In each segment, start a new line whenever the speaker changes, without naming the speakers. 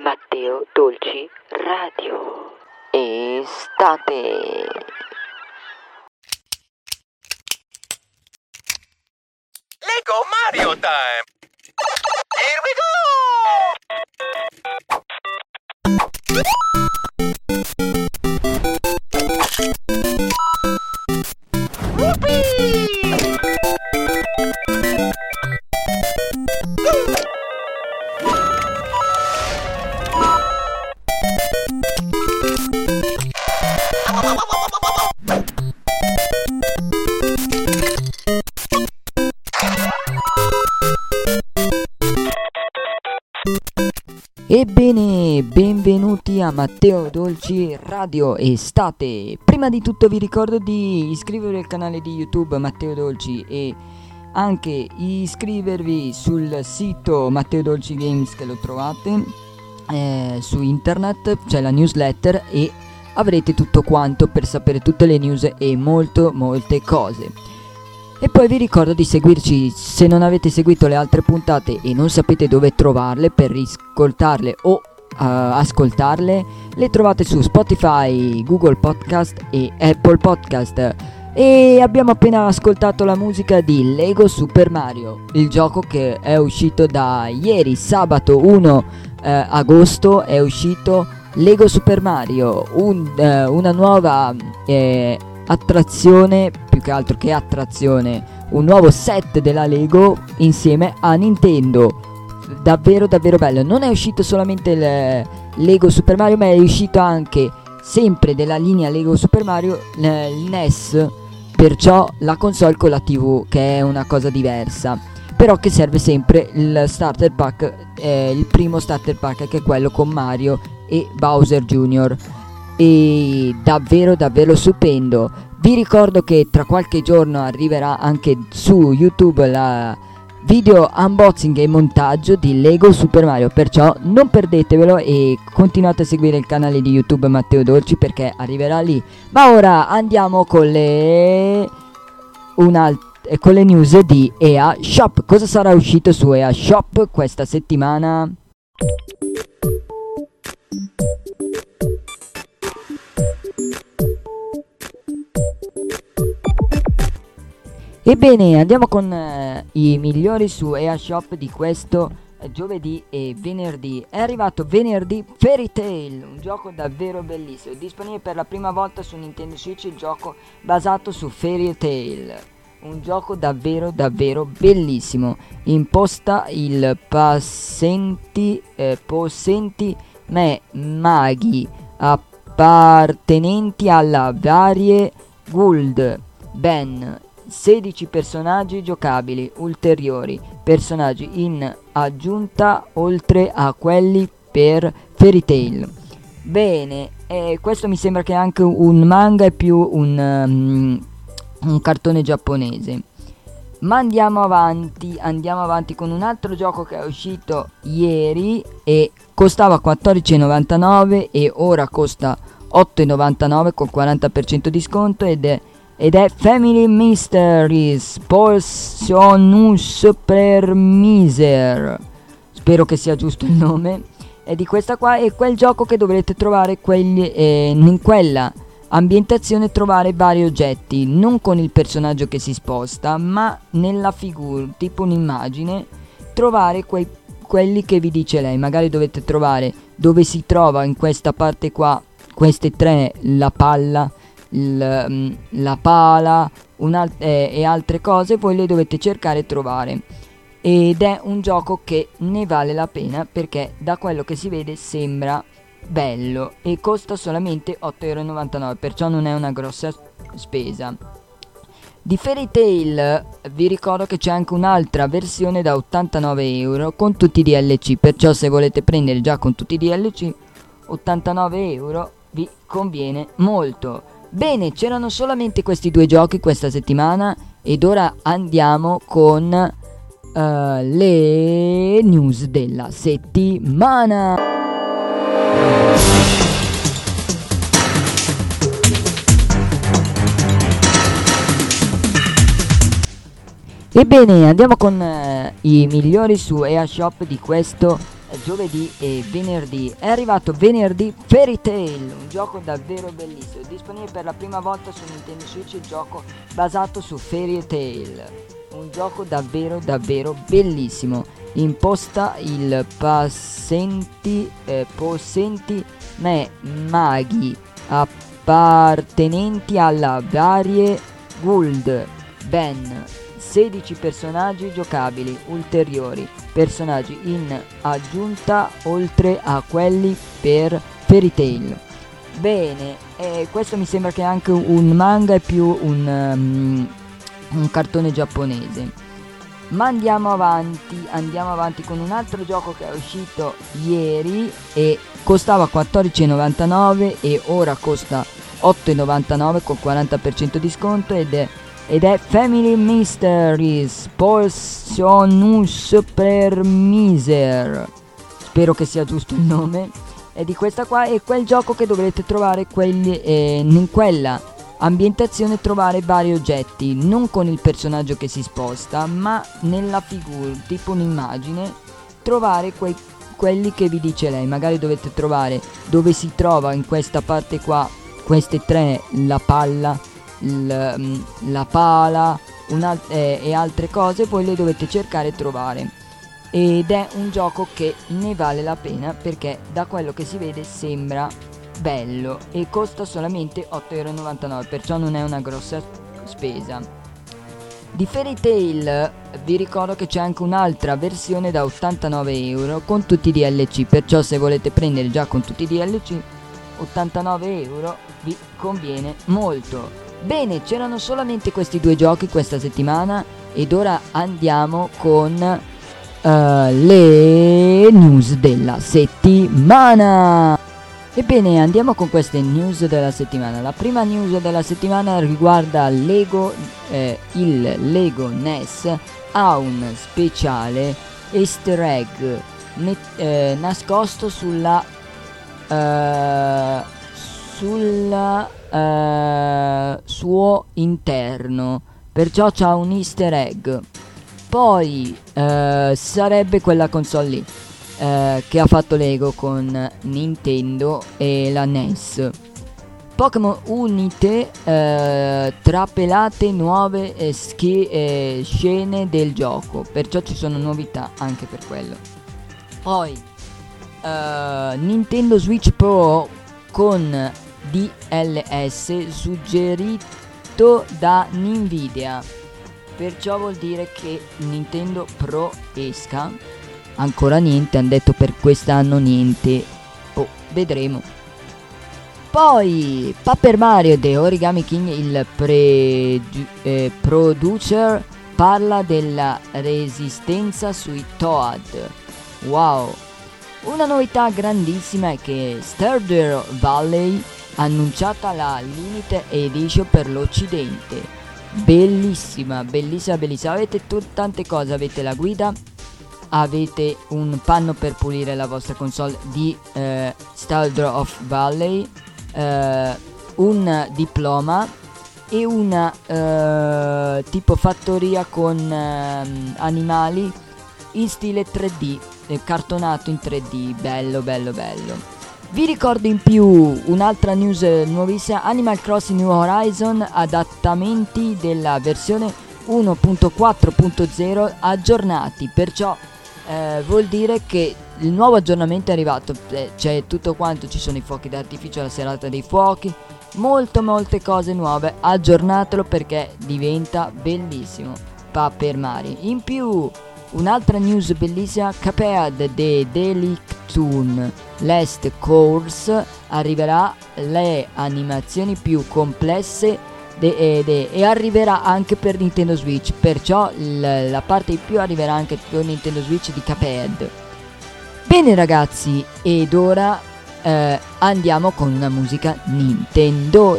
Matteo Dolci Radio. Estate.
Lego Mario time!
Ebbene, benvenuti a Matteo Dolci Radio Estate. Prima di tutto vi ricordo di iscrivervi al canale di YouTube Matteo Dolci e anche iscrivervi sul sito Matteo Dolci Games che lo trovate eh, su internet, c'è la newsletter e avrete tutto quanto per sapere tutte le news e molto molte cose. E poi vi ricordo di seguirci se non avete seguito le altre puntate e non sapete dove trovarle per riscoltarle o uh, ascoltarle, le trovate su Spotify, Google Podcast e Apple Podcast. E abbiamo appena ascoltato la musica di Lego Super Mario, il gioco che è uscito da ieri, sabato 1 eh, agosto, è uscito Lego Super Mario, un, eh, una nuova eh, attrazione, più che altro che attrazione, un nuovo set della Lego insieme a Nintendo. Davvero davvero bello. Non è uscito solamente il Lego Super Mario, ma è uscito anche sempre della linea Lego Super Mario il NES, perciò la console con la TV, che è una cosa diversa. Però che serve sempre il starter pack, eh, il primo starter pack che è quello con Mario e Bowser Jr e davvero davvero stupendo. Vi ricordo che tra qualche giorno arriverà anche su YouTube la video unboxing e montaggio di Lego Super Mario, perciò non perdetevelo e continuate a seguire il canale di YouTube Matteo Dolci perché arriverà lì. Ma ora andiamo con le con le news di EA Shop. Cosa sarà uscito su EA Shop questa settimana? Ebbene, andiamo con eh, i migliori su EA Shop di questo eh, giovedì e venerdì. È arrivato venerdì Fairy Tail, un gioco davvero bellissimo. Disponibile per la prima volta su Nintendo Switch il gioco basato su Fairy Tail. Un gioco davvero davvero bellissimo. Imposta il passenti, eh, possenti me maghi appartenenti alla varie guild. Ben 16 personaggi giocabili ulteriori, personaggi in aggiunta oltre a quelli per Fairy Tail. Bene, eh, questo mi sembra che è anche un manga e più un, um, un cartone giapponese. Ma andiamo avanti, andiamo avanti con un altro gioco che è uscito ieri e costava 14,99 e ora costa 8,99 con 40% di sconto ed è ed è Family Mysteries Portionus per Miser. Spero che sia giusto il nome. È di questa qua è quel gioco che dovrete trovare quelli, eh, in quella ambientazione trovare vari oggetti, non con il personaggio che si sposta, ma nella figura, tipo un'immagine, trovare quei, quelli che vi dice lei. Magari dovete trovare dove si trova in questa parte qua, queste tre, la palla, il, mm, la pala alt- eh, e altre cose voi le dovete cercare e trovare. Ed è un gioco che ne vale la pena perché da quello che si vede sembra bello e costa solamente 8,99€ perciò non è una grossa spesa. Di Fairy Tail vi ricordo che c'è anche un'altra versione da 89 euro con tutti i DLC perciò se volete prendere già con tutti i DLC 89 euro vi conviene molto Bene, c'erano solamente questi due giochi questa settimana ed ora andiamo con uh, le news della settimana. Ebbene, andiamo con uh, i migliori su EA Shop di questo giovedì e venerdì. È arrivato venerdì Fairy Tail, un gioco davvero bellissimo. Disponibile per la prima volta su Nintendo Switch il gioco basato su Fairy Tail. Un gioco davvero davvero bellissimo. Imposta il passenti, eh, possenti me maghi appartenenti alla varie guild ben 16 personaggi giocabili ulteriori, personaggi in aggiunta oltre a quelli per Fairy Tail. Bene, eh, questo mi sembra che è anche un manga e più un, um, un cartone giapponese. Ma andiamo avanti, andiamo avanti con un altro gioco che è uscito ieri e costava 14,99 e ora costa 8,99 con 40% di sconto ed è ed è Family Mysteries Portionus per Miser. Spero che sia giusto il nome. E di questa qua è quel gioco che dovrete trovare quelli, eh, in quella ambientazione trovare vari oggetti, non con il personaggio che si sposta, ma nella figura, tipo un'immagine, trovare quei, quelli che vi dice lei. Magari dovete trovare dove si trova in questa parte qua, queste tre, la palla, il, mm, la pala alt- eh, e altre cose voi le dovete cercare e trovare. Ed è un gioco che ne vale la pena perché da quello che si vede sembra bello e costa solamente 8,99€ perciò non è una grossa spesa. Di Fairy Tail vi ricordo che c'è anche un'altra versione da 89 euro con tutti i DLC perciò se volete prendere già con tutti i DLC 89 euro vi conviene molto Bene, c'erano solamente questi due giochi questa settimana ed ora andiamo con uh, le news della settimana. Ebbene, andiamo con queste news della settimana. La prima news della settimana riguarda Lego, eh, il Lego NES ha un speciale easter egg ne- eh, nascosto sulla uh, sulla eh, suo interno, perciò c'ha un easter egg. Poi eh, sarebbe quella console lì eh, che ha fatto Lego con Nintendo e la NES. Pokémon Unite eh, trapelate nuove eh, eh, scene del gioco, perciò ci sono novità anche per quello. Poi eh, Nintendo Switch Pro con DLS suggerito da Nvidia. Perciò vuol dire che Nintendo Pro esca. Ancora niente, hanno detto per quest'anno niente. Oh, vedremo. Poi Paper Mario The Origami King, il pre- eh, producer, parla della resistenza sui Toad. Wow! Una novità grandissima è che Stardew Valley annunciata la Limited Edition per l'Occidente. Bellissima, bellissima, bellissima. Avete t- tante cose, avete la guida, avete un panno per pulire la vostra console di eh, Stardew of Valley, eh, un diploma e una eh, tipo fattoria con ehm, animali in stile 3D, eh, cartonato in 3D, bello bello bello. Vi ricordo in più un'altra news nuovissima, Animal Crossing New Horizon, adattamenti della versione 1.4.0 aggiornati, perciò eh, vuol dire che il nuovo aggiornamento è arrivato, eh, c'è tutto quanto, ci sono i fuochi d'artificio, la serata dei fuochi, molte molte cose nuove, aggiornatelo perché diventa bellissimo, Paper Mario. In più Un'altra news bellissima, Cuphead The Delictune Last Course arriverà le animazioni più complesse de, de, de, e arriverà anche per Nintendo Switch, perciò l, la parte in più arriverà anche per Nintendo Switch di Cuphead. Bene ragazzi, ed ora eh, andiamo con una musica Nintendo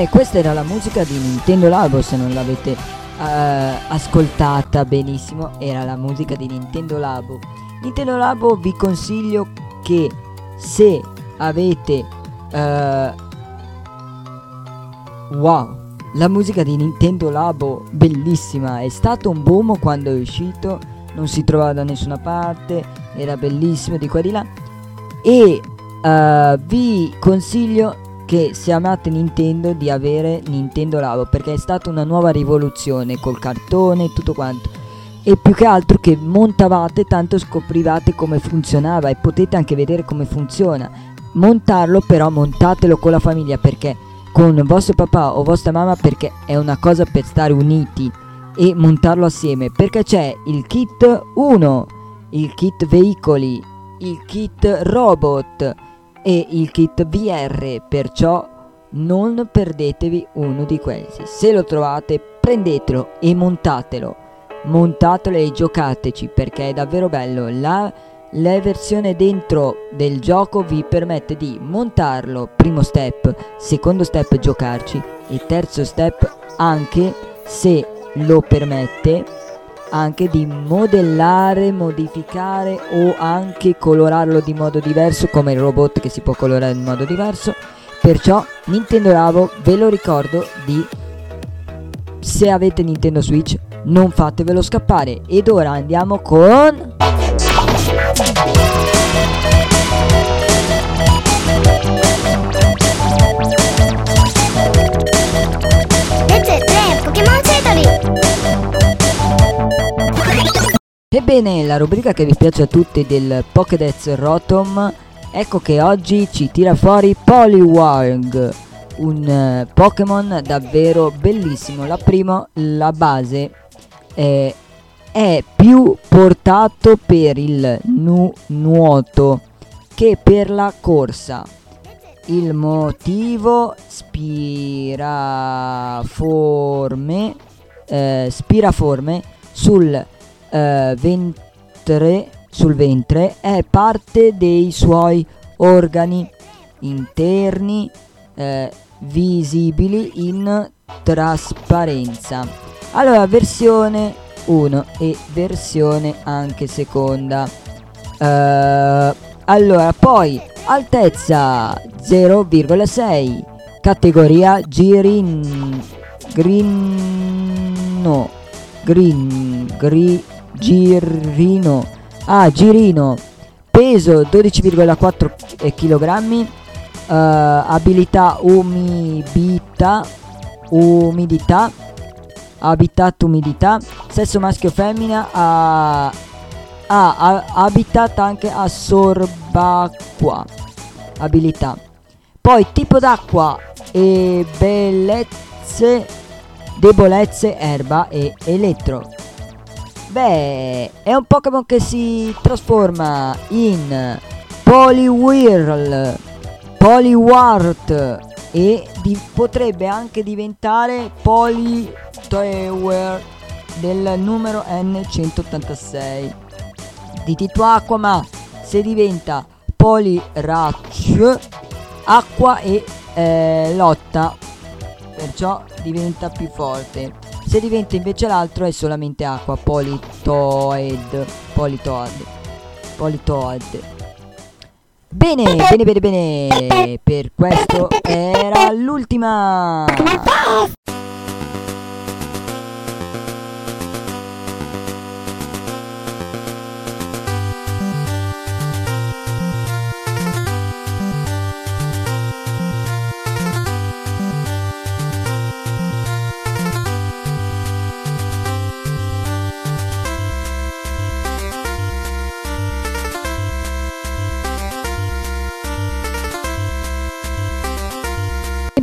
E questa era la musica di Nintendo Labo, se non l'avete eh, ascoltata benissimo, era la musica di Nintendo Labo. Nintendo Labo vi consiglio che se avete eh, wow la musica di Nintendo Labo bellissima è stato un boom quando è uscito non si trovava da nessuna parte era bellissimo di qua di là e uh, vi consiglio che se amate Nintendo di avere Nintendo Labo perché è stata una nuova rivoluzione col cartone e tutto quanto. E più che altro che montavate tanto scoprivate come funzionava e potete anche vedere come funziona. Montarlo però montatelo con la famiglia perché con vostro papà o vostra mamma perché è una cosa per stare uniti e montarlo assieme. Perché c'è il kit 1 il kit veicoli il kit robot e il kit VR perciò non perdetevi uno di questi se lo trovate prendetelo e montatelo montatelo e giocateci perché è davvero bello. La, la versione dentro del gioco vi permette di montarlo, primo step, secondo step giocarci e terzo step anche se lo permette anche di modellare, modificare o anche colorarlo di modo diverso come il robot che si può colorare in modo diverso. Perciò Nintendo Labo ve lo ricordo di se avete Nintendo Switch non fatevelo scappare. Ed ora andiamo con Ebbene, la rubrica che vi piace a tutti del Pokédex Rotom, ecco che oggi ci tira fuori Poliwag, un uh, Pokémon davvero bellissimo. La prima, la base eh, è più portato per il nu- nuoto che per la corsa. Il motivo spiraforme, eh, spiraforme sul, eh, ventre, sul ventre è parte dei suoi organi interni eh, visibili in trasparenza. Allora versione 1 e versione anche seconda. Uh, allora poi altezza 0,6 categoria girin grino green gri, girino. Ah girino. Peso 12,4 kg uh, abilità umidità umidità habitat umidità, sesso maschio femmina, ha, ha, habitat anche a sorbacqua, abilità. Poi tipo d'acqua e bellezze, debolezze, erba e elettro. Beh, è un Pokémon che si trasforma in Poliwhirl, Poliwart e di, potrebbe anche diventare Poly Tower del numero N186 di tipo acqua ma se diventa Polyrach acqua e eh, lotta perciò diventa più forte se diventa invece l'altro è solamente acqua Politoed Politoed Politoed Bene, bene, bene, bene. Per questo era l'ultima.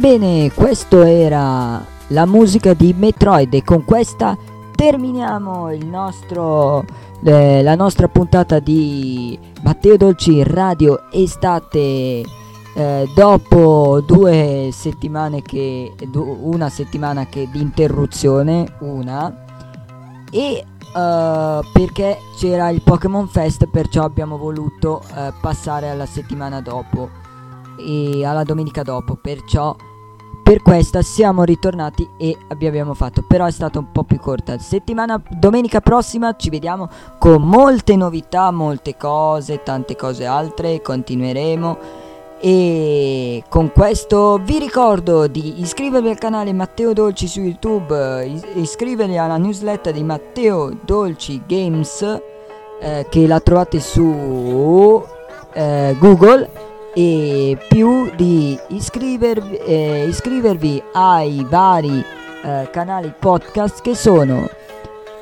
Bene, questo era la musica di Metroid e con questa terminiamo nostro, eh, la nostra puntata di Matteo Dolci Radio Estate. Eh, dopo due settimane che una settimana che di interruzione una e uh, perché c'era il Pokémon Fest perciò abbiamo voluto uh, passare alla settimana dopo e alla domenica dopo perciò per questa siamo ritornati e abbiamo fatto, però è stata un po' più corta. Settimana, domenica prossima ci vediamo con molte novità, molte cose, tante cose altre, continueremo. E con questo vi ricordo di iscrivervi al canale Matteo Dolci su YouTube, is- iscrivervi alla newsletter di Matteo Dolci Games eh, che la trovate su eh, Google e più di iscrivervi, eh, iscrivervi ai vari eh, canali podcast che sono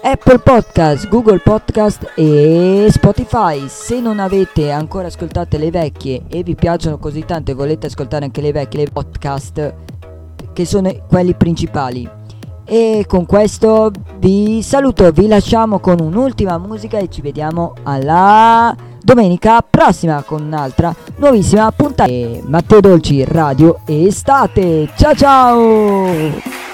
Apple Podcast, Google Podcast e Spotify. Se non avete ancora ascoltate le vecchie e vi piacciono così tanto e volete ascoltare anche le vecchie, le podcast, che sono quelli principali. E con questo vi saluto, vi lasciamo con un'ultima musica e ci vediamo alla domenica prossima con un'altra nuovissima puntata. Matteo Dolci, Radio Estate. Ciao ciao!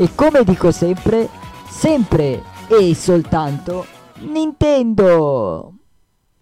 E come dico sempre, sempre e soltanto Nintendo!